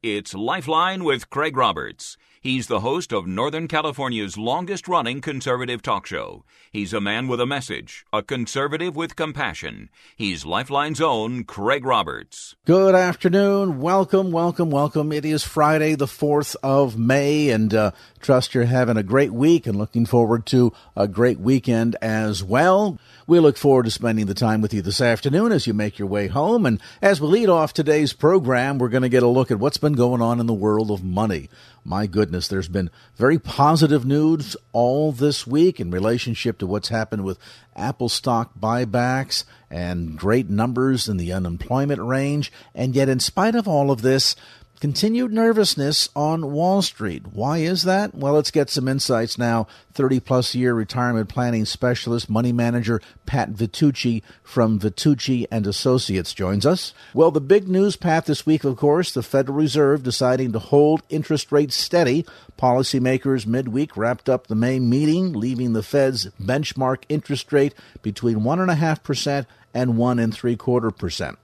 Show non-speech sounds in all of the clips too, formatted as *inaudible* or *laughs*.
It's Lifeline with Craig Roberts. He's the host of Northern California's longest running conservative talk show. He's a man with a message, a conservative with compassion. He's Lifeline's own Craig Roberts. Good afternoon. Welcome, welcome, welcome. It is Friday, the 4th of May, and uh, trust you're having a great week and looking forward to a great weekend as well. We look forward to spending the time with you this afternoon as you make your way home. And as we lead off today's program, we're going to get a look at what's been going on in the world of money. My goodness, there's been very positive news all this week in relationship to what's happened with Apple stock buybacks and great numbers in the unemployment range. And yet, in spite of all of this, Continued nervousness on Wall Street. Why is that? Well, let's get some insights now. 30 plus year retirement planning specialist, money manager Pat Vitucci from Vitucci and Associates joins us. Well, the big news, Pat, this week, of course, the Federal Reserve deciding to hold interest rates steady. Policymakers midweek wrapped up the May meeting, leaving the Fed's benchmark interest rate between 1.5% and 1 and 3 quarter percent.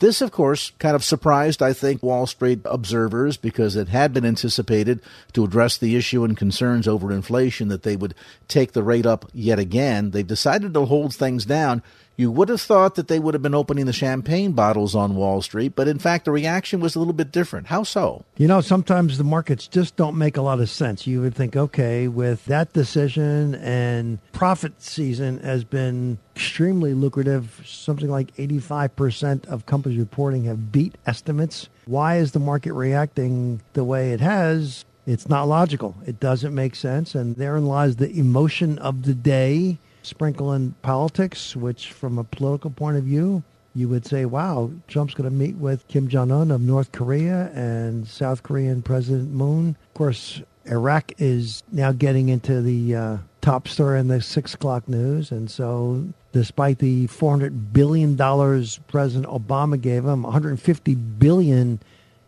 This, of course, kind of surprised, I think, Wall Street observers because it had been anticipated to address the issue and concerns over inflation that they would take the rate up yet again. They've decided to hold things down you would have thought that they would have been opening the champagne bottles on Wall Street, but in fact, the reaction was a little bit different. How so? You know, sometimes the markets just don't make a lot of sense. You would think, okay, with that decision and profit season has been extremely lucrative, something like 85% of companies reporting have beat estimates. Why is the market reacting the way it has? It's not logical. It doesn't make sense. And therein lies the emotion of the day sprinkle in politics, which from a political point of view, you would say, wow, Trump's going to meet with Kim Jong un of North Korea and South Korean President Moon. Of course, Iran is now getting into the uh, top story in the six o'clock news. And so, despite the $400 billion President Obama gave him, 150 billion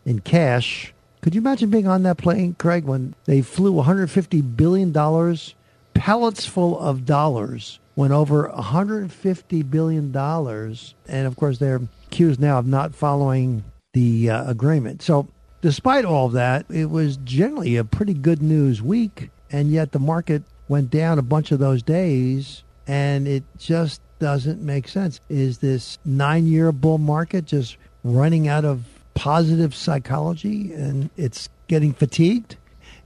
in cash. Could you imagine being on that plane, Craig, when they flew $150 billion pallets full of dollars went over 150 billion dollars, and of course they're accused now of not following the uh, agreement. So, despite all of that, it was generally a pretty good news week, and yet the market went down a bunch of those days, and it just doesn't make sense. Is this nine-year bull market just running out of positive psychology, and it's getting fatigued?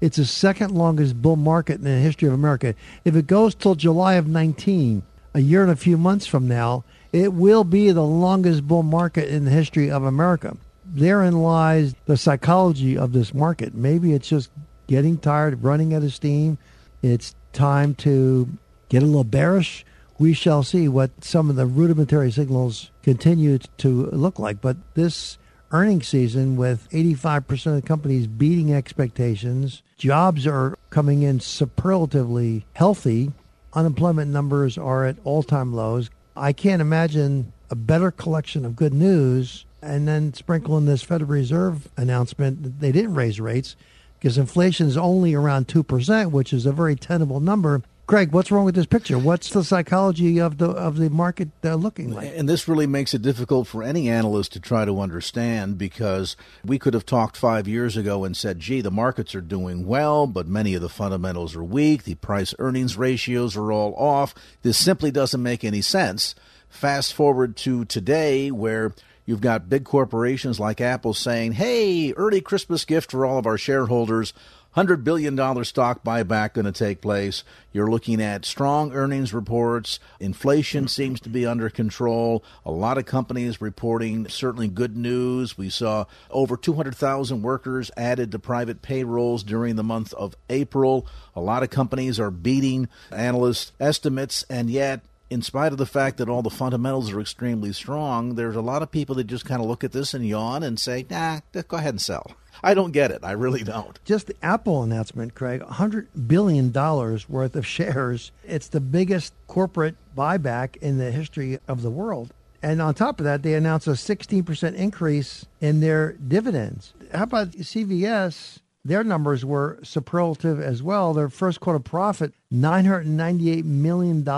It's the second longest bull market in the history of America. If it goes till July of 19, a year and a few months from now, it will be the longest bull market in the history of America. Therein lies the psychology of this market. Maybe it's just getting tired, of running out of steam. It's time to get a little bearish. We shall see what some of the rudimentary signals continue to look like. But this earnings season with 85% of the companies beating expectations. Jobs are coming in superlatively healthy. Unemployment numbers are at all time lows. I can't imagine a better collection of good news. And then sprinkle in this Federal Reserve announcement that they didn't raise rates because inflation is only around 2%, which is a very tenable number. Greg, what's wrong with this picture? What's the psychology of the of the market uh, looking like? And this really makes it difficult for any analyst to try to understand because we could have talked five years ago and said, "Gee, the markets are doing well, but many of the fundamentals are weak. The price earnings ratios are all off. This simply doesn't make any sense." Fast forward to today, where You've got big corporations like Apple saying, hey, early Christmas gift for all of our shareholders. $100 billion stock buyback going to take place. You're looking at strong earnings reports. Inflation seems to be under control. A lot of companies reporting certainly good news. We saw over 200,000 workers added to private payrolls during the month of April. A lot of companies are beating analyst estimates, and yet in spite of the fact that all the fundamentals are extremely strong, there's a lot of people that just kind of look at this and yawn and say, nah, go ahead and sell. I don't get it. I really don't. Just the Apple announcement, Craig, $100 billion worth of shares. It's the biggest corporate buyback in the history of the world. And on top of that, they announced a 16% increase in their dividends. How about CVS? Their numbers were superlative as well. Their first quarter profit, $998 million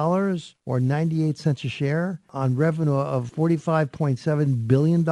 or 98 cents a share on revenue of $45.7 billion.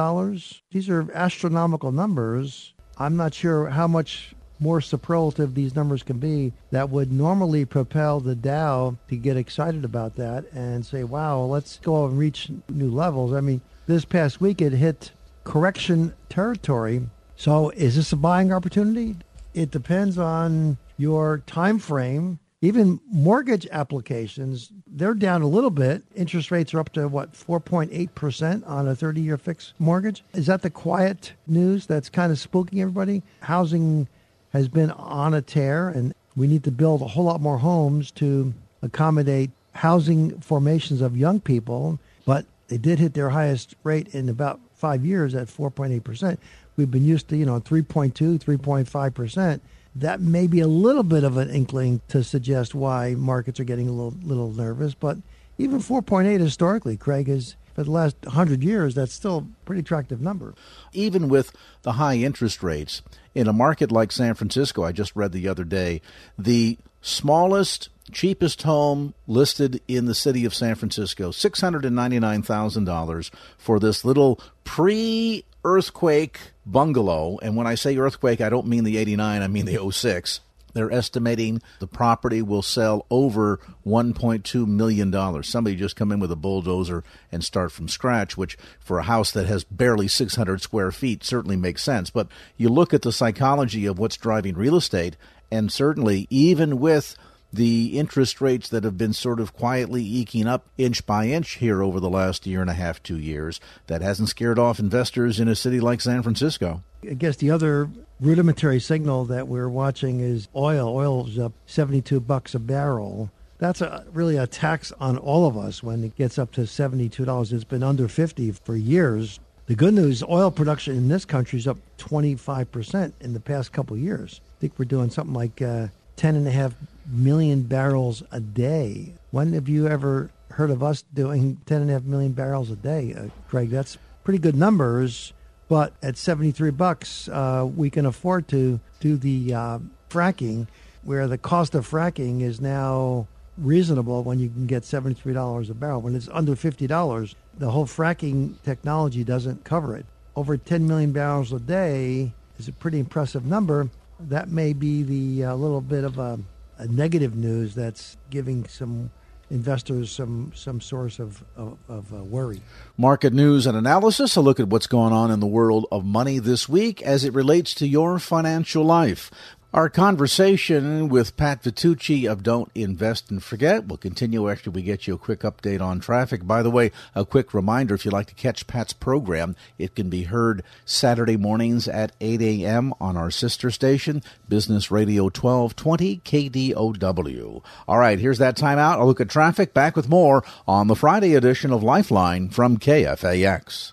These are astronomical numbers. I'm not sure how much more superlative these numbers can be that would normally propel the Dow to get excited about that and say, wow, let's go and reach new levels. I mean, this past week it hit correction territory. So is this a buying opportunity? It depends on your time frame. Even mortgage applications, they're down a little bit. Interest rates are up to what, 4.8% on a 30 year fixed mortgage? Is that the quiet news that's kind of spooking everybody? Housing has been on a tear, and we need to build a whole lot more homes to accommodate housing formations of young people. But they did hit their highest rate in about five years at 4.8%. We've been used to, you know, 3.2, 3.5%. That may be a little bit of an inkling to suggest why markets are getting a little, little nervous. But even 4.8 historically, Craig, is for the last 100 years, that's still a pretty attractive number. Even with the high interest rates, in a market like San Francisco, I just read the other day, the smallest cheapest home listed in the city of San Francisco, $699,000 for this little pre earthquake bungalow. And when I say earthquake, I don't mean the 89, I mean the 06. They're estimating the property will sell over $1.2 million. Somebody just come in with a bulldozer and start from scratch, which for a house that has barely 600 square feet certainly makes sense. But you look at the psychology of what's driving real estate, and certainly even with the interest rates that have been sort of quietly eking up inch by inch here over the last year and a half, two years, that hasn't scared off investors in a city like San Francisco. I guess the other rudimentary signal that we're watching is oil. Oil's up 72 bucks a barrel. That's a, really a tax on all of us when it gets up to $72. It's been under 50 for years. The good news, oil production in this country is up 25% in the past couple years. I think we're doing something like uh, 10 and a half million barrels a day. When have you ever heard of us doing 10 and a half million barrels a day, uh, Craig? That's pretty good numbers. But at 73 bucks, uh, we can afford to do the uh, fracking, where the cost of fracking is now reasonable when you can get $73 a barrel. When it's under $50, the whole fracking technology doesn't cover it. Over 10 million barrels a day is a pretty impressive number. That may be the uh, little bit of a a negative news that's giving some investors some some source of of, of uh, worry. Market news and analysis. A look at what's going on in the world of money this week as it relates to your financial life. Our conversation with Pat Vitucci of Don't Invest and Forget will continue after we get you a quick update on traffic. By the way, a quick reminder if you'd like to catch Pat's program, it can be heard Saturday mornings at 8 a.m. on our sister station, Business Radio 1220 KDOW. All right, here's that timeout. A look at traffic. Back with more on the Friday edition of Lifeline from KFAX.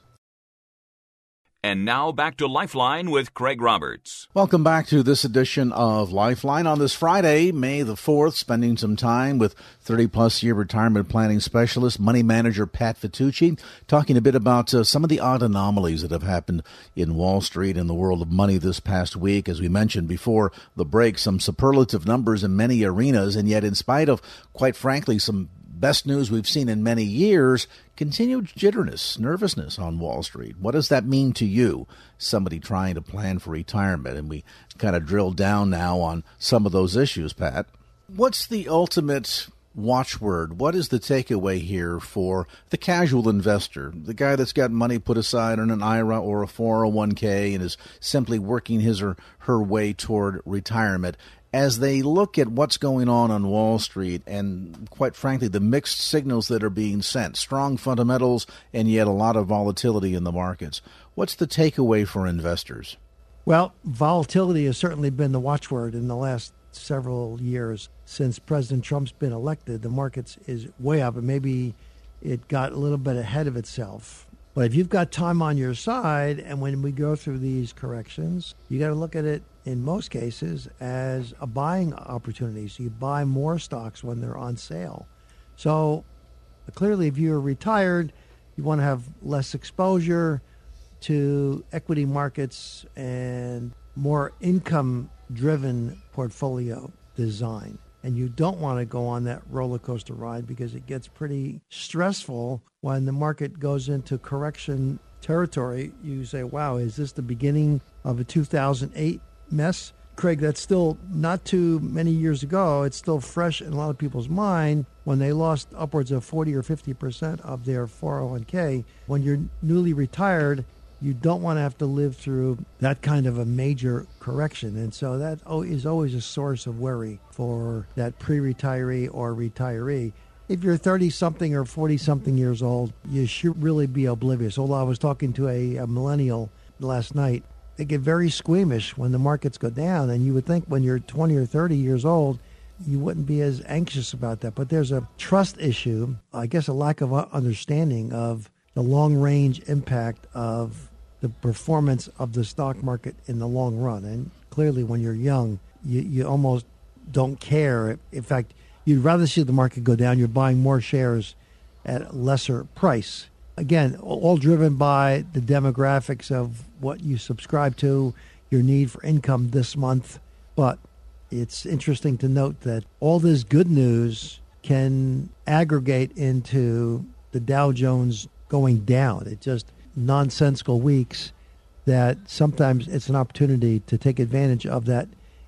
And now back to Lifeline with Craig Roberts. Welcome back to this edition of Lifeline on this Friday, May the 4th, spending some time with 30 plus year retirement planning specialist, money manager Pat Vitucci, talking a bit about uh, some of the odd anomalies that have happened in Wall Street and the world of money this past week. As we mentioned before the break, some superlative numbers in many arenas, and yet, in spite of, quite frankly, some best news we've seen in many years, continued jitterness, nervousness on Wall Street. What does that mean to you, somebody trying to plan for retirement? And we kind of drill down now on some of those issues, Pat. What's the ultimate watchword? What is the takeaway here for the casual investor, the guy that's got money put aside in an IRA or a 401k and is simply working his or her way toward retirement? As they look at what's going on on Wall Street and, quite frankly, the mixed signals that are being sent, strong fundamentals and yet a lot of volatility in the markets, what's the takeaway for investors? Well, volatility has certainly been the watchword in the last several years since President Trump's been elected, the markets is way up, and maybe it got a little bit ahead of itself. But if you've got time on your side, and when we go through these corrections, you got to look at it in most cases as a buying opportunity. So you buy more stocks when they're on sale. So clearly, if you're retired, you want to have less exposure to equity markets and more income driven portfolio design. And you don't want to go on that roller coaster ride because it gets pretty stressful when the market goes into correction territory. You say, wow, is this the beginning of a 2008 mess? Craig, that's still not too many years ago. It's still fresh in a lot of people's mind when they lost upwards of 40 or 50% of their 401k. When you're newly retired, you don't want to have to live through that kind of a major correction. And so that is always a source of worry for that pre retiree or retiree. If you're 30 something or 40 something years old, you should really be oblivious. Although I was talking to a, a millennial last night, they get very squeamish when the markets go down. And you would think when you're 20 or 30 years old, you wouldn't be as anxious about that. But there's a trust issue, I guess a lack of understanding of the long range impact of the performance of the stock market in the long run. And clearly, when you're young, you, you almost don't care. In fact, you'd rather see the market go down. You're buying more shares at a lesser price. Again, all driven by the demographics of what you subscribe to, your need for income this month. But it's interesting to note that all this good news can aggregate into the Dow Jones going down. It just nonsensical weeks that sometimes it's an opportunity to take advantage of that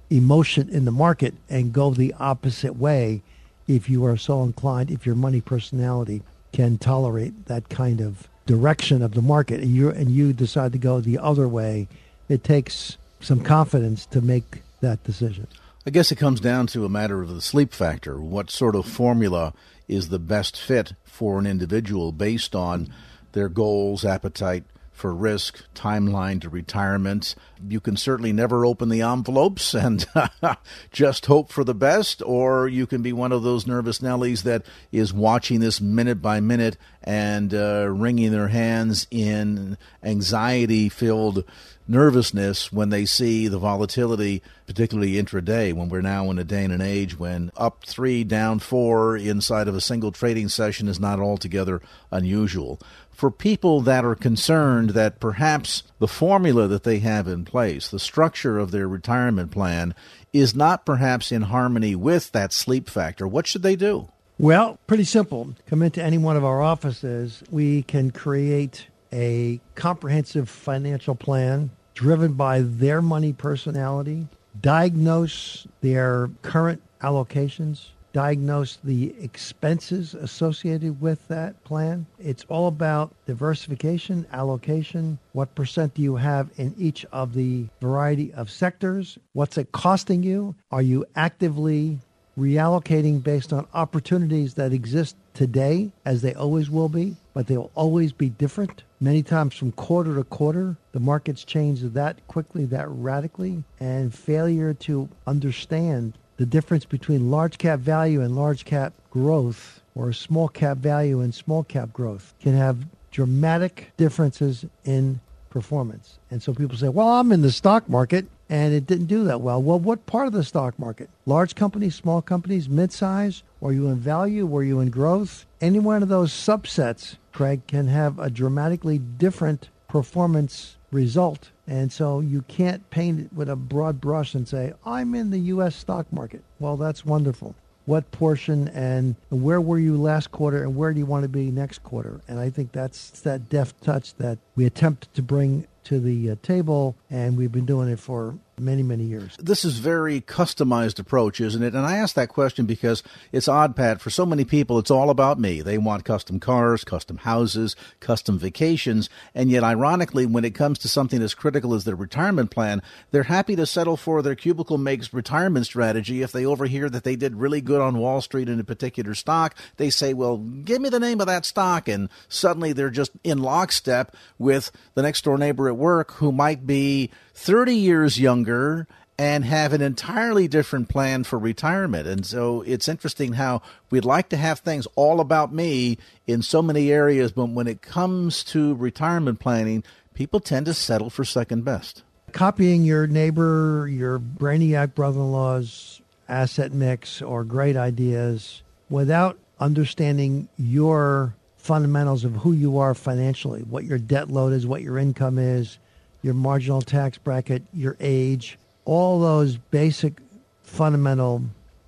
emotion in the market and go the opposite way if you are so inclined, if your money personality can tolerate that kind of direction of the market and you and you decide to go the other way, it takes some confidence to make that decision. I guess it comes down to a matter of the sleep factor. What sort of formula is the best fit for an individual based on their goals, appetite for risk, timeline to retirement. You can certainly never open the envelopes *laughs* and *laughs* just hope for the best, or you can be one of those nervous Nellies that is watching this minute by minute and uh, wringing their hands in anxiety filled nervousness when they see the volatility, particularly intraday, when we're now in a day and an age when up three, down four inside of a single trading session is not altogether unusual. For people that are concerned that perhaps the formula that they have in place, the structure of their retirement plan, is not perhaps in harmony with that sleep factor, what should they do? Well, pretty simple. Come into any one of our offices. We can create a comprehensive financial plan driven by their money personality, diagnose their current allocations, diagnose the expenses associated with that plan. It's all about diversification, allocation, what percent do you have in each of the variety of sectors, what's it costing you, are you actively reallocating based on opportunities that exist today, as they always will be, but they will always be different. Many times from quarter to quarter, the markets change that quickly, that radically, and failure to understand the difference between large cap value and large cap growth or small cap value and small cap growth can have dramatic differences in performance. And so people say, well, I'm in the stock market and it didn't do that well. Well, what part of the stock market? Large companies, small companies, mid-size? Were you in value? Were you in growth? Any one of those subsets, Craig, can have a dramatically different performance result. And so you can't paint it with a broad brush and say, I'm in the U.S. stock market. Well, that's wonderful. What portion and where were you last quarter and where do you want to be next quarter? And I think that's that deft touch that we attempt to bring to the uh, table, and we've been doing it for many, many years. This is very customized approach, isn't it? And I ask that question because it's odd, Pat. For so many people, it's all about me. They want custom cars, custom houses, custom vacations, and yet, ironically, when it comes to something as critical as their retirement plan, they're happy to settle for their cubicle makes retirement strategy if they overhear that they did really good on Wall Street in a particular stock. They say, "Well, give me the name of that stock," and suddenly they're just in lockstep with the next door neighbor at work who might be 30 years younger and have an entirely different plan for retirement. And so it's interesting how we'd like to have things all about me in so many areas, but when it comes to retirement planning, people tend to settle for second best. Copying your neighbor, your brainiac brother in law's asset mix or great ideas without understanding your fundamentals of who you are financially, what your debt load is, what your income is, your marginal tax bracket, your age, all those basic fundamental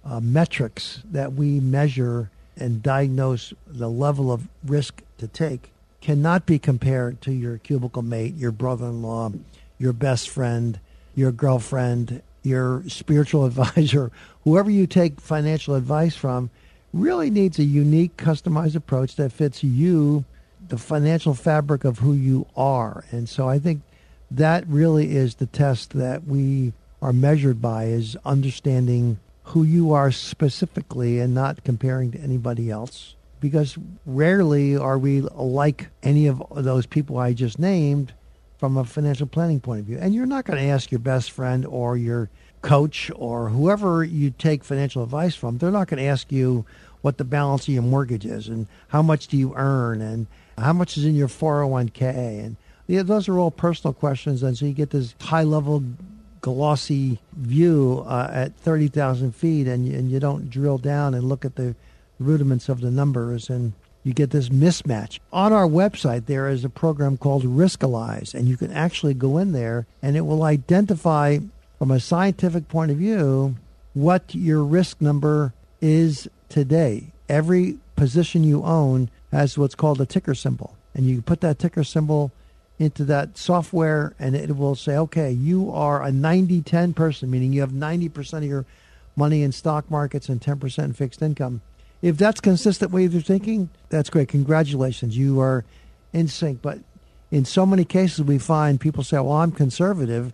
uh, metrics that we measure and diagnose the level of risk to take cannot be compared to your cubicle mate, your brother in law, your best friend, your girlfriend, your spiritual *laughs* advisor, whoever you take financial advice from, really needs a unique, customized approach that fits you, the financial fabric of who you are. And so I think that really is the test that we are measured by is understanding who you are specifically and not comparing to anybody else. Because rarely are we like any of those people I just named from a financial planning point of view. And you're not going to ask your best friend or your coach or whoever you take financial advice from, they're not going to ask you what the balance of your mortgage is and how much do you earn and how much is in your 401k. And yeah, those are all personal questions. And so you get this high level glossy view uh, at 30,000 feet and, and you don't drill down and look at the rudiments of the numbers and you get this mismatch. On our website, there is a program called Riskalyze, and you can actually go in there and it will identify from a scientific point of view what your risk number is today. Every position you own has what's called a ticker symbol, and you put that ticker symbol into that software and it will say, okay, you are a 90 10 person, meaning you have 90% of your money in stock markets and 10% in fixed income. If that's consistent with your thinking, that's great. Congratulations. You are in sync. But in so many cases, we find people say, well, I'm conservative.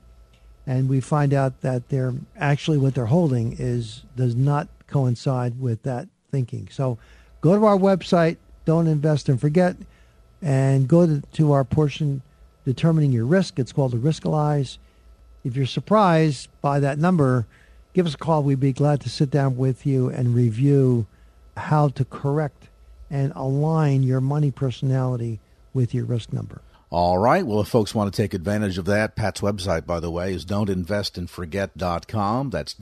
And we find out that they're actually what they're holding is does not coincide with that thinking. So go to our website, don't invest and forget, and go to, to our portion determining your risk. It's called a Riskalyze. If you're surprised by that number, give us a call. We'd be glad to sit down with you and review how to correct and align your money personality with your risk number. All right. Well, if folks want to take advantage of that, Pat's website, by the way, is don'tinvestandforget.com. That's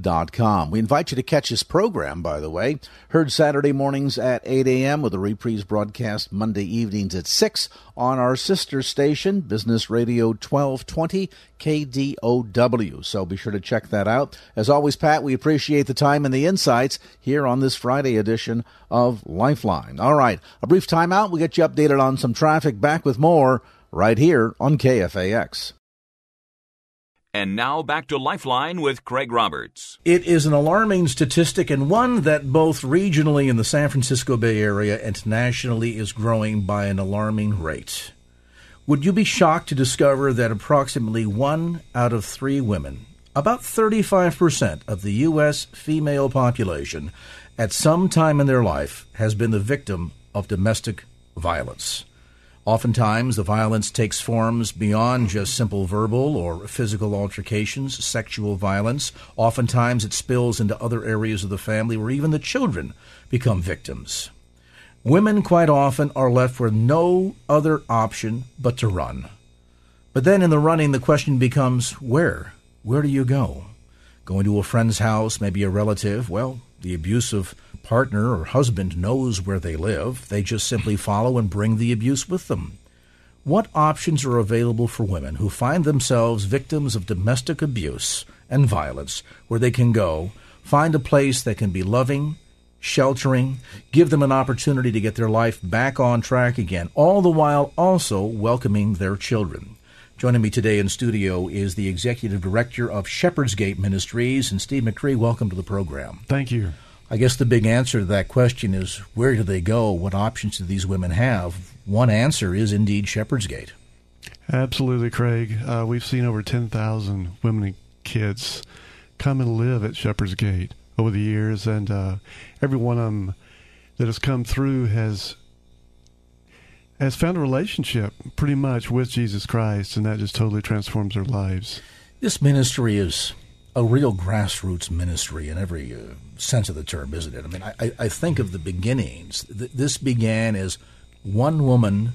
don'tinvestandforget.com. We invite you to catch this program, by the way, heard Saturday mornings at 8 a.m. with a reprise broadcast Monday evenings at 6 on our sister station, Business Radio 1220 KDOW. So be sure to check that out. As always, Pat, we appreciate the time and the insights here on this Friday edition of Lifeline. All right, a brief timeout. We'll get you updated on some traffic. Back with more right here on KFAX. And now back to Lifeline with Craig Roberts. It is an alarming statistic and one that both regionally in the San Francisco Bay Area and nationally is growing by an alarming rate. Would you be shocked to discover that approximately one out of three women, about 35% of the U.S. female population, at some time in their life has been the victim of domestic violence? Oftentimes, the violence takes forms beyond just simple verbal or physical altercations, sexual violence. Oftentimes, it spills into other areas of the family where even the children become victims. Women quite often are left with no other option but to run. But then in the running, the question becomes where? Where do you go? Going to a friend's house, maybe a relative? Well, the abusive partner or husband knows where they live. They just simply follow and bring the abuse with them. What options are available for women who find themselves victims of domestic abuse and violence where they can go, find a place that can be loving, sheltering, give them an opportunity to get their life back on track again, all the while also welcoming their children? Joining me today in studio is the executive director of Shepherd's Gate Ministries, and Steve McCree. Welcome to the program. Thank you. I guess the big answer to that question is where do they go? What options do these women have? One answer is indeed Shepherd's Gate. Absolutely, Craig. Uh, we've seen over 10,000 women and kids come and live at Shepherd's Gate over the years, and uh, every one of them that has come through has has found a relationship pretty much with Jesus Christ, and that just totally transforms their lives. This ministry is a real grassroots ministry in every uh, sense of the term, isn't it? I mean, I, I think of the beginnings. Th- this began as one woman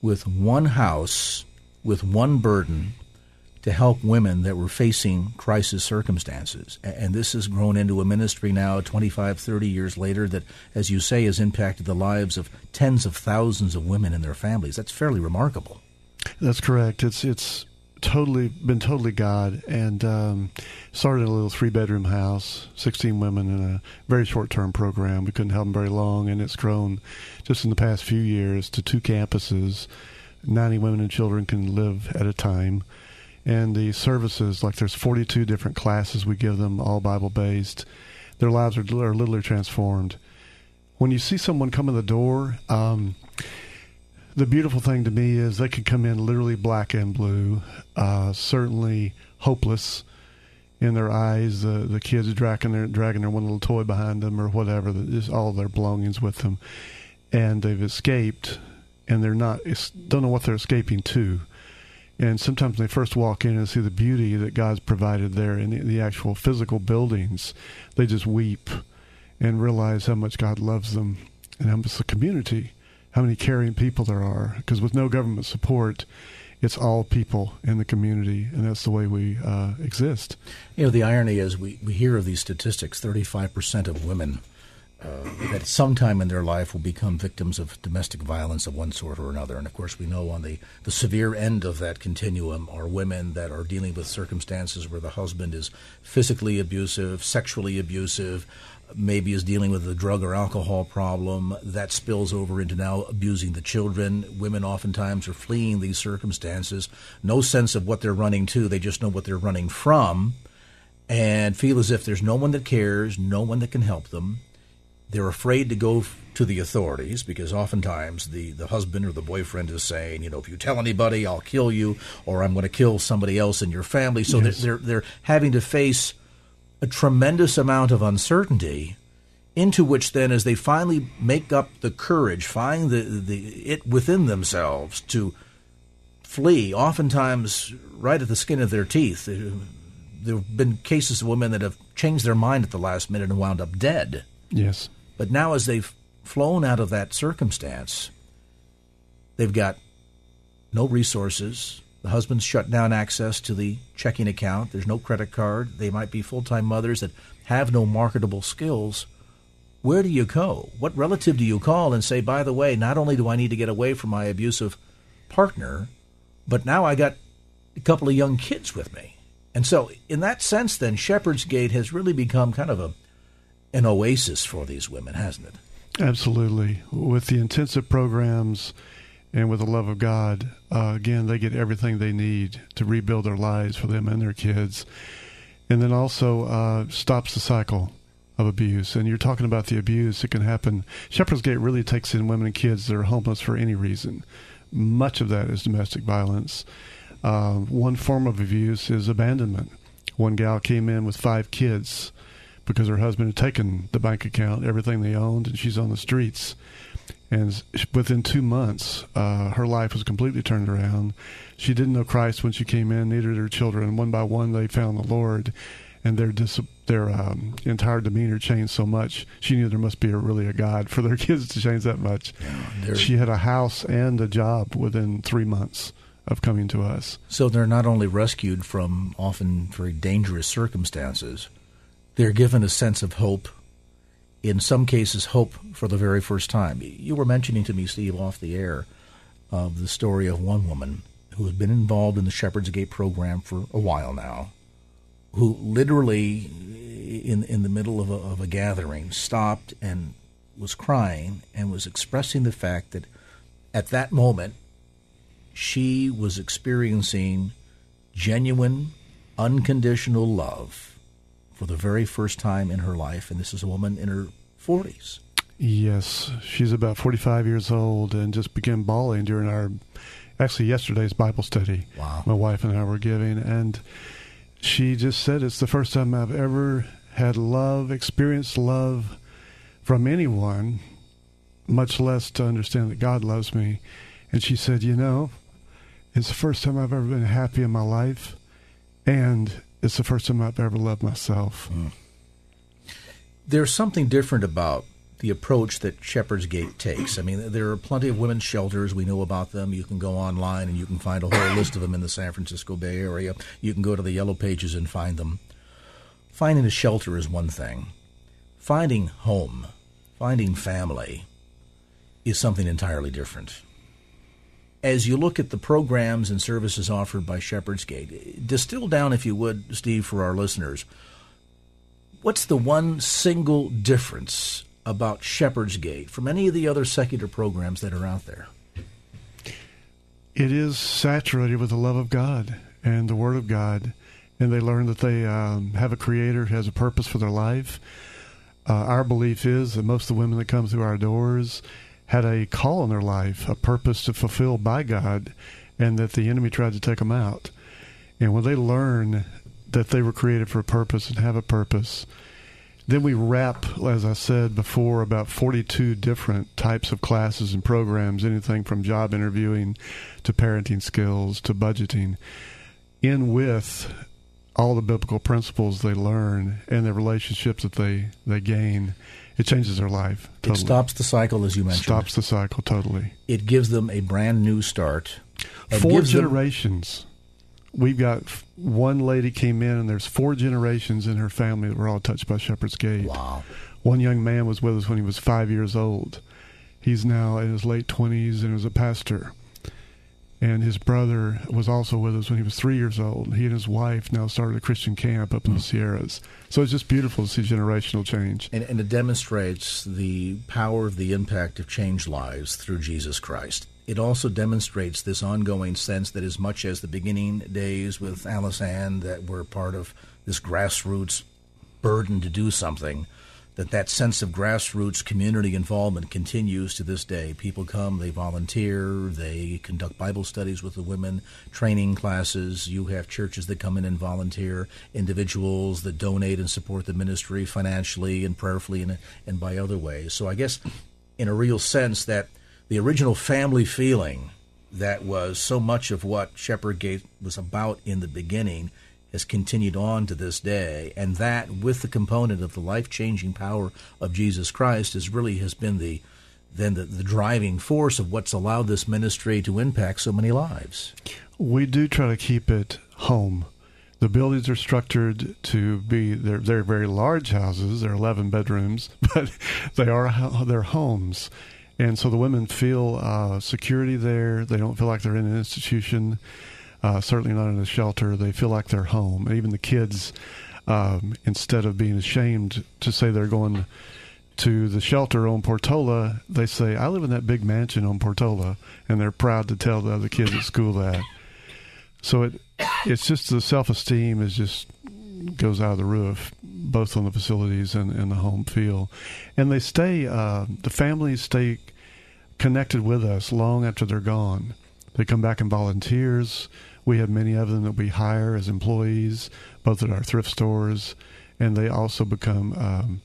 with one house, with one burden, to help women that were facing crisis circumstances. And this has grown into a ministry now 25, 30 years later that, as you say, has impacted the lives of tens of thousands of women and their families. That's fairly remarkable. That's correct. It's it's totally been totally God and um, started a little three bedroom house, 16 women in a very short term program. We couldn't help them very long, and it's grown just in the past few years to two campuses. 90 women and children can live at a time and the services like there's 42 different classes we give them all bible based their lives are, are literally transformed. When you see someone come in the door um, the beautiful thing to me is they can come in literally black and blue uh, certainly hopeless in their eyes. The the kids dragging their dragging their one little toy behind them or whatever just all their belongings with them. And they've escaped and they're not don't know what they're escaping to and sometimes when they first walk in and see the beauty that God's provided there in the, the actual physical buildings, they just weep and realize how much God loves them and how much the community, how many caring people there are. Because with no government support, it's all people in the community, and that's the way we uh, exist. You know, the irony is we, we hear of these statistics 35% of women uh, that sometime in their life will become victims of domestic violence of one sort or another. And of course, we know on the, the severe end of that continuum are women that are dealing with circumstances where the husband is physically abusive, sexually abusive, maybe is dealing with a drug or alcohol problem that spills over into now abusing the children. Women oftentimes are fleeing these circumstances, no sense of what they're running to, they just know what they're running from. And feel as if there's no one that cares, no one that can help them they're afraid to go to the authorities because oftentimes the, the husband or the boyfriend is saying, you know, if you tell anybody, I'll kill you, or I'm going to kill somebody else in your family. So yes. they're, they're having to face a tremendous amount of uncertainty into which then as they finally make up the courage find the, the it within themselves to flee oftentimes right at the skin of their teeth uh, there have been cases of women that have changed their mind at the last minute and wound up dead yes but now, as they've flown out of that circumstance, they've got no resources. The husband's shut down access to the checking account. There's no credit card. They might be full time mothers that have no marketable skills. Where do you go? What relative do you call and say, by the way, not only do I need to get away from my abusive partner, but now I got a couple of young kids with me? And so, in that sense, then, Shepherd's Gate has really become kind of a an oasis for these women, hasn't it? Absolutely. With the intensive programs and with the love of God, uh, again, they get everything they need to rebuild their lives for them and their kids. And then also uh, stops the cycle of abuse. And you're talking about the abuse, that can happen. Shepherd's Gate really takes in women and kids that are homeless for any reason. Much of that is domestic violence. Uh, one form of abuse is abandonment. One gal came in with five kids because her husband had taken the bank account, everything they owned, and she's on the streets. And within two months, uh, her life was completely turned around. She didn't know Christ when she came in, neither did her children. One by one, they found the Lord, and their dis- their um, entire demeanor changed so much. She knew there must be a, really a God for their *laughs* kids to change that much. Yeah, she had a house and a job within three months of coming to us. So they're not only rescued from often very dangerous circumstances, they're given a sense of hope. In some cases, hope for the very first time. You were mentioning to me, Steve, off the air, of the story of one woman who had been involved in the Shepherd's Gate program for a while now, who literally, in in the middle of a, of a gathering, stopped and was crying and was expressing the fact that at that moment she was experiencing genuine, unconditional love for the very first time in her life, and this is a woman in her 40s. Yes, she's about 45 years old and just began bawling during our, actually yesterday's Bible study. Wow. My wife and I were giving, and she just said it's the first time I've ever had love, experienced love from anyone, much less to understand that God loves me. And she said, You know, it's the first time I've ever been happy in my life, and it's the first time I've ever loved myself. Mm. There's something different about the approach that Shepherd's Gate takes. I mean, there are plenty of women's shelters. We know about them. You can go online and you can find a whole *coughs* list of them in the San Francisco Bay Area. You can go to the Yellow Pages and find them. Finding a shelter is one thing. Finding home, finding family, is something entirely different. As you look at the programs and services offered by Shepherd's Gate, distill down, if you would, Steve, for our listeners, what's the one single difference about Shepherd's Gate from any of the other secular programs that are out there? It is saturated with the love of God and the Word of God, and they learn that they um, have a Creator who has a purpose for their life. Uh, our belief is that most of the women that come through our doors had a call in their life, a purpose to fulfill by God, and that the enemy tried to take them out. And when they learn that they were created for a purpose and have a purpose, then we wrap, as I said before, about 42 different types of classes and programs, anything from job interviewing to parenting skills to budgeting, in with all the biblical principles they learn and the relationships that they, they gain it changes their life. Totally. It stops the cycle, as you mentioned. Stops the cycle totally. It gives them a brand new start. Four generations. Them... We've got one lady came in, and there's four generations in her family that were all touched by Shepherd's Gate. Wow. One young man was with us when he was five years old. He's now in his late 20s and is a pastor and his brother was also with us when he was three years old. He and his wife now started a Christian camp up in the. Sierras. So it's just beautiful to see generational change. And, and it demonstrates the power of the impact of changed lives through Jesus Christ. It also demonstrates this ongoing sense that as much as the beginning days with Alice Ann that were part of this grassroots burden to do something – that that sense of grassroots community involvement continues to this day. People come, they volunteer, they conduct Bible studies with the women, training classes. You have churches that come in and volunteer, individuals that donate and support the ministry financially and prayerfully and, and by other ways. So I guess, in a real sense, that the original family feeling that was so much of what Shepherd Gate was about in the beginning – has continued on to this day, and that with the component of the life changing power of Jesus Christ is really has been the then the, the driving force of what's allowed this ministry to impact so many lives. We do try to keep it home. The buildings are structured to be they're they're very large houses. They're eleven bedrooms, *laughs* but they are they're homes, and so the women feel uh, security there. They don't feel like they're in an institution uh, certainly not in a shelter. They feel like they're home. even the kids, um, instead of being ashamed to say they're going to the shelter on Portola, they say, I live in that big mansion on Portola. And they're proud to tell the other kids at school that. So it it's just the self esteem is just goes out of the roof, both on the facilities and, and the home feel. And they stay, uh, the families stay connected with us long after they're gone. They come back and volunteers. We have many of them that we hire as employees, both at our thrift stores, and they also become um,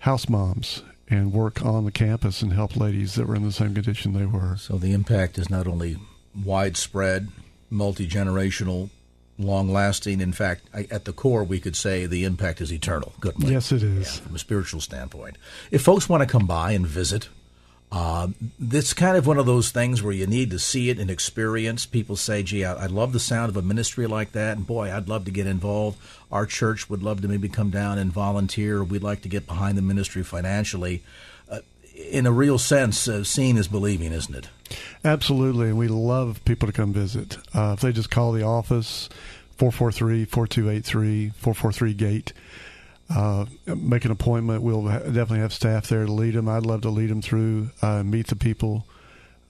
house moms and work on the campus and help ladies that were in the same condition they were. So the impact is not only widespread, multi generational, long lasting. In fact, at the core, we could say the impact is eternal. Good. Yes, it is. Yeah, from a spiritual standpoint. If folks want to come by and visit, uh, it's kind of one of those things where you need to see it and experience. People say, gee, I, I, love the sound of a ministry like that, and boy, I'd love to get involved. Our church would love to maybe come down and volunteer. We'd like to get behind the ministry financially. Uh, in a real sense, uh, seeing is believing, isn't it? Absolutely, and we love people to come visit. Uh, if they just call the office, 443 4283 443 GATE uh, make an appointment. We'll definitely have staff there to lead them. I'd love to lead them through, uh, meet the people.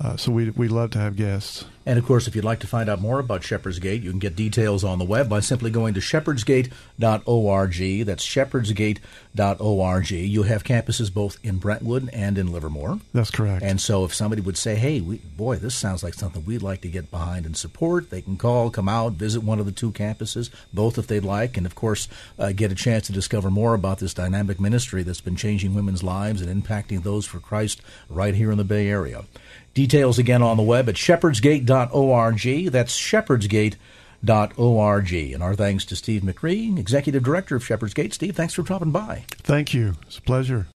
Uh, so we we love to have guests. And of course, if you'd like to find out more about Shepherd's Gate, you can get details on the web by simply going to shepherdsgate.org. That's shepherdsgate.org. You have campuses both in Brentwood and in Livermore. That's correct. And so if somebody would say, hey, we, boy, this sounds like something we'd like to get behind and support, they can call, come out, visit one of the two campuses, both if they'd like, and of course, uh, get a chance to discover more about this dynamic ministry that's been changing women's lives and impacting those for Christ right here in the Bay Area. Details again on the web at shepherdsgate.org. That's shepherdsgate.org. And our thanks to Steve McCree, Executive Director of Shepherd's Gate. Steve, thanks for dropping by. Thank you. It's a pleasure.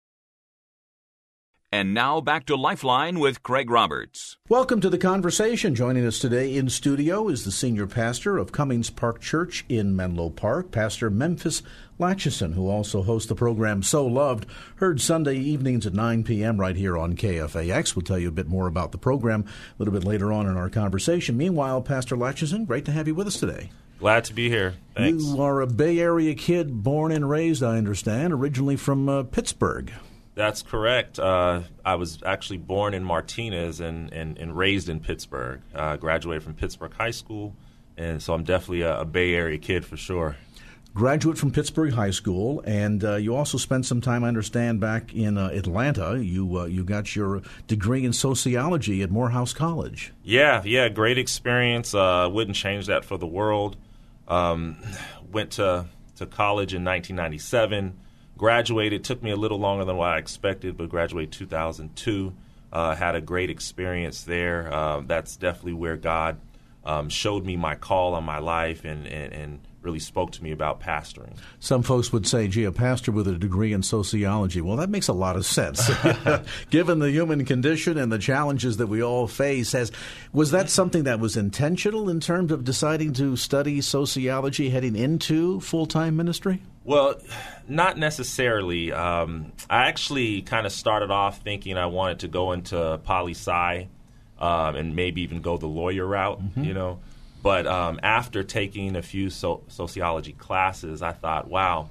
And now back to Lifeline with Craig Roberts. Welcome to the conversation. Joining us today in studio is the senior pastor of Cummings Park Church in Menlo Park, Pastor Memphis Latchison, who also hosts the program So Loved, heard Sunday evenings at 9 p.m. right here on KFAX. We'll tell you a bit more about the program a little bit later on in our conversation. Meanwhile, Pastor Latchison, great to have you with us today. Glad to be here. Thanks. You are a Bay Area kid, born and raised, I understand, originally from uh, Pittsburg. That's correct. Uh, I was actually born in Martinez and, and, and raised in Pittsburg. Uh, graduated from Pittsburg High School, and so I'm definitely a, a Bay Area kid for sure. Graduate from Pittsburg High School, and uh, you also spent some time, I understand, back in uh, Atlanta. You uh, you got your degree in sociology at Morehouse College. Yeah, yeah, great experience. Uh, wouldn't change that for the world. Um, *sighs* went to to college in 1997 graduated. Took me a little longer than what I expected, but graduated 2002. Uh, had a great experience there. Uh, that's definitely where God um, showed me my call on my life and, and, and really spoke to me about pastoring. Some folks would say, gee, a pastor with a degree in sociology. Well, that makes a lot of sense. *laughs* Given the human condition and the challenges that we all face, has was that something that was intentional in terms of deciding to study sociology heading into full time ministry? Well, not necessarily. Um, I actually kind of started off thinking I wanted to go into poli sci um, and maybe even go the lawyer route, mm-hmm. you know. But um, after taking a few so- sociology classes, I thought, wow,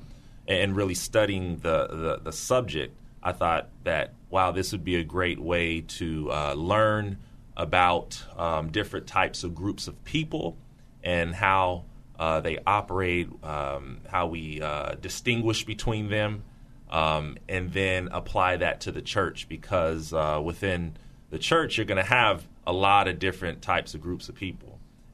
and really studying the, the, the, subject, I thought that, wow, this would be a great way to uh, learn about um, different types of groups of people and how uh, they operate, um, how we uh, distinguish between them, um, and then apply that to the church because uh, within the church, you're going to have a lot of different types of groups of people.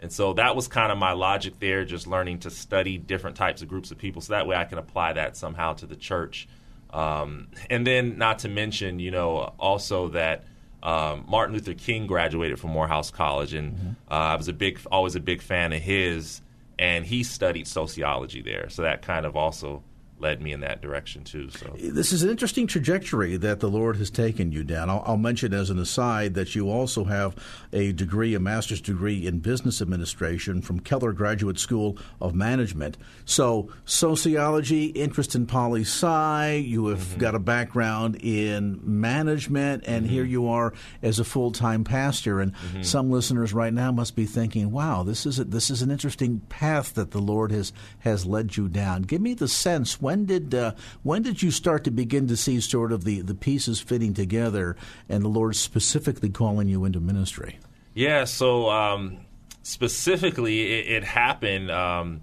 And so that was kind of my logic there, just learning to study different types of groups of people. So that way I can apply that somehow to the church. Um, and then, not to mention, you know, also that um, Martin Luther King graduated from Morehouse College, and mm-hmm. uh, I was a big, always a big fan of his, and he studied sociology there. So that kind of also led me in that direction too. So this is an interesting trajectory that the Lord has taken you down. I'll, I'll, mention as an aside that you also have a degree, a master's degree in business administration from Keller Graduate School of Management. So sociology, interest in poli sci. You have mm-hmm. got a background in management, and mm-hmm. here you are as a full time pastor. And mm-hmm. some listeners right now must be thinking, "Wow, this is a, this is an interesting path that the Lord has has led you down." Give me the sense when did uh, when did you start to begin to see sort of the, the pieces fitting together and the Lord specifically calling you into ministry? Yeah, so um, specifically, it, it happened um,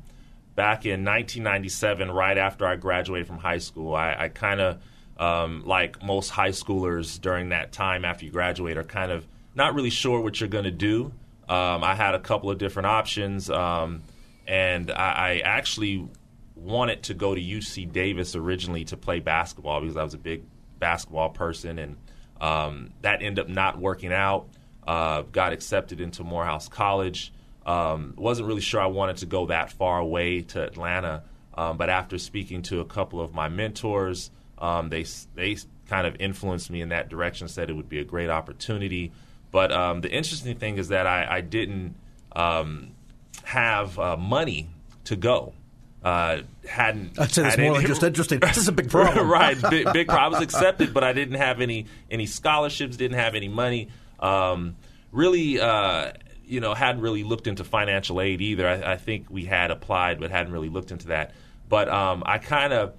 back in 1997, right after I graduated from high school. I, I kind of, um, like most high schoolers during that time after you graduate, are kind of not really sure what you're going to do. Um, I had a couple of different options, um, and I, I actually wanted to go to UC Davis originally to play basketball because I was a big basketball person, and um, that ended up not working out. Uh, got accepted into Morehouse College. Um, wasn't really sure I wanted to go that far away to Atlanta, um, but after speaking to a couple of my mentors, um, they they kind of influenced me in that direction. Said it would be a great opportunity. But um, the interesting thing is that I, I didn't um, have uh, money to go uh, hadn't. I'd say that's more than just interesting. This is a big *laughs* problem, right? *laughs* Big, big problem. I was accepted, but I didn't have any any scholarships. Didn't have any money. Um, really, uh, you know, hadn't really looked into financial aid either. I, I, think we had applied, but hadn't really looked into that. But um, I kind of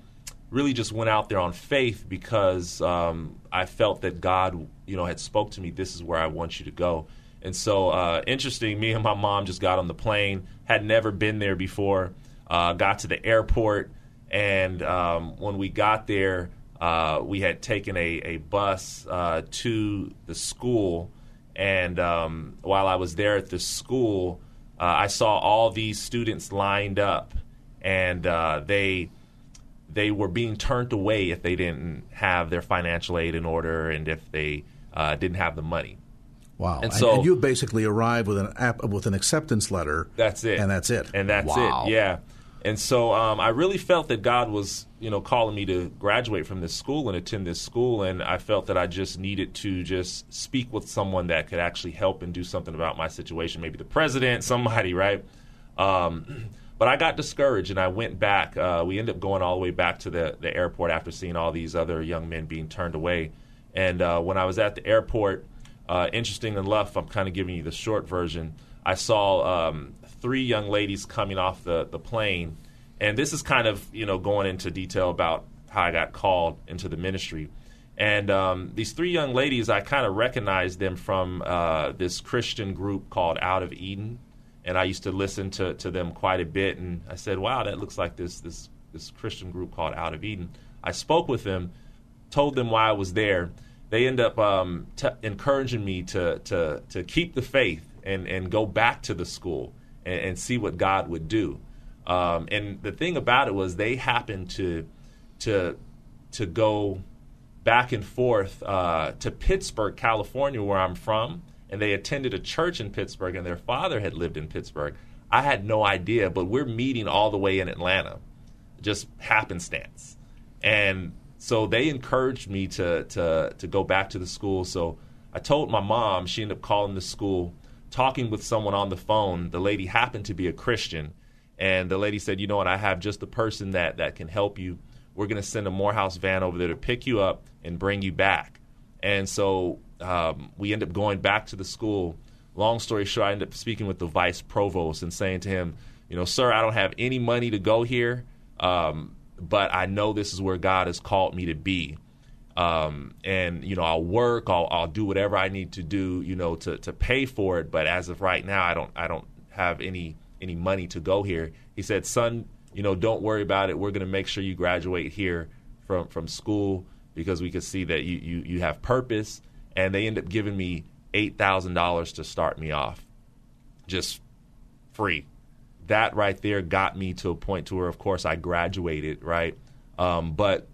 really just went out there on faith because um, I felt that God, you know, had spoke to me. This is where I want you to go. And so, uh, interesting, me and my mom just got on the plane, had never been there before, uh, got to the airport, and um, when we got there, uh, we had taken a, a bus uh, to the school. And um, while I was there at the school, uh, I saw all these students lined up, and uh, they they were being turned away if they didn't have their financial aid in order and if they uh, didn't have the money. Wow! And so and you basically arrive with an app with an acceptance letter. That's it, and that's it, and that's wow. it. Yeah. And so um, I really felt that God was, you know, calling me to graduate from this school and attend this school, and I felt that I just needed to just speak with someone that could actually help and do something about my situation, maybe the president, *laughs* somebody, right? Um, *clears throat* but I got discouraged and I went back. Uh, we ended up going all the way back to the, the airport after seeing all these other young men being turned away. And uh, when I was at the airport, uh, interesting enough, I'm kind of giving you the short version. I saw um, three young ladies coming off the, the plane. And this is kind of, you know, going into detail about how I got called into the ministry. And um, these three young ladies, I kind of recognized them from uh, this Christian group called Out of Eden and I used to listen to, to them quite a bit. And I said, "Wow, that looks like this this this Christian group called Out of Eden." I spoke with them, told them why I was there. They end up um, t- encouraging me to to to keep the faith and and go back to the school and, and see what God would do. Um, and the thing about it was they happened to to to go back and forth uh, to Pittsburg, California, where I'm from and they attended a church in Pittsburg, and their father had lived in Pittsburg. I had no idea, but we're meeting all the way in Atlanta, just happenstance. And so they encouraged me to to to go back to the school. So I told my mom. She ended up calling the school, talking with someone on the phone. The lady happened to be a Christian, and the lady said, "You know what? I have just the person that that can help you. We're going to send a Morehouse van over there to pick you up and bring you back." And so um, we end up going back to the school. Long story short, I ended up speaking with the vice provost and saying to him, you know, sir, I don't have any money to go here, um, but I know this is where God has called me to be. Um, and you know, I'll work, I'll, I'll do whatever I need to do, you know, to, to pay for it. But as of right now, I don't I don't have any any money to go here. He said, son, you know, don't worry about it. We're going to make sure you graduate here from from school because we could see that you you, you have purpose and they end up giving me eight thousand dollars to start me off, just free. That right there got me to a point to where, of course, I graduated, right? Um, but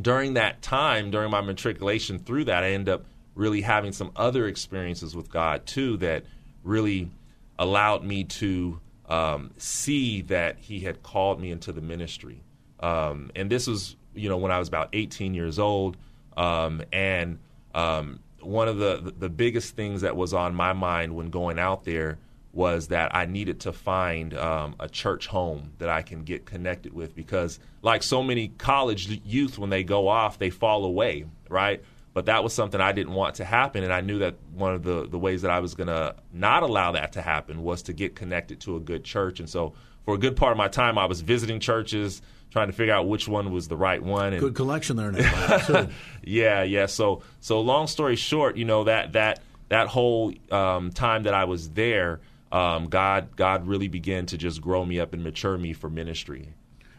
during that time, during my matriculation through that, I end up really having some other experiences with God too that really allowed me to um, see that He had called me into the ministry. Um, and this was, you know, when I was about 18 years old, um, and um, one of the the biggest things that was on my mind when going out there was that I needed to find um, a church home that I can get connected with because, like so many college youth, when they go off, they fall away, right? But that was something I didn't want to happen, and I knew that one of the, the ways that I was going to not allow that to happen was to get connected to a good church. And so, for a good part of my time, I was visiting churches, trying to figure out which one was the right one. And, Good collection there now. *laughs* yeah, yeah. So so long story short, you know that that that whole um, time that I was there, um, God God really began to just grow me up and mature me for ministry.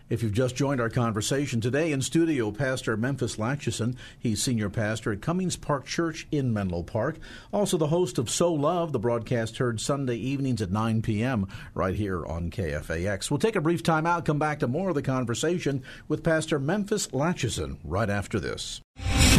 If you've just joined our conversation today in studio, Pastor Memphis Latchison. He's senior pastor at Cummings Park Church in Menlo Park. Also, the host of So Love, the broadcast heard Sunday evenings at 9 p.m. right here on KFAX. We'll take a brief time out, come back to more of the conversation with Pastor Memphis Latchison right after this.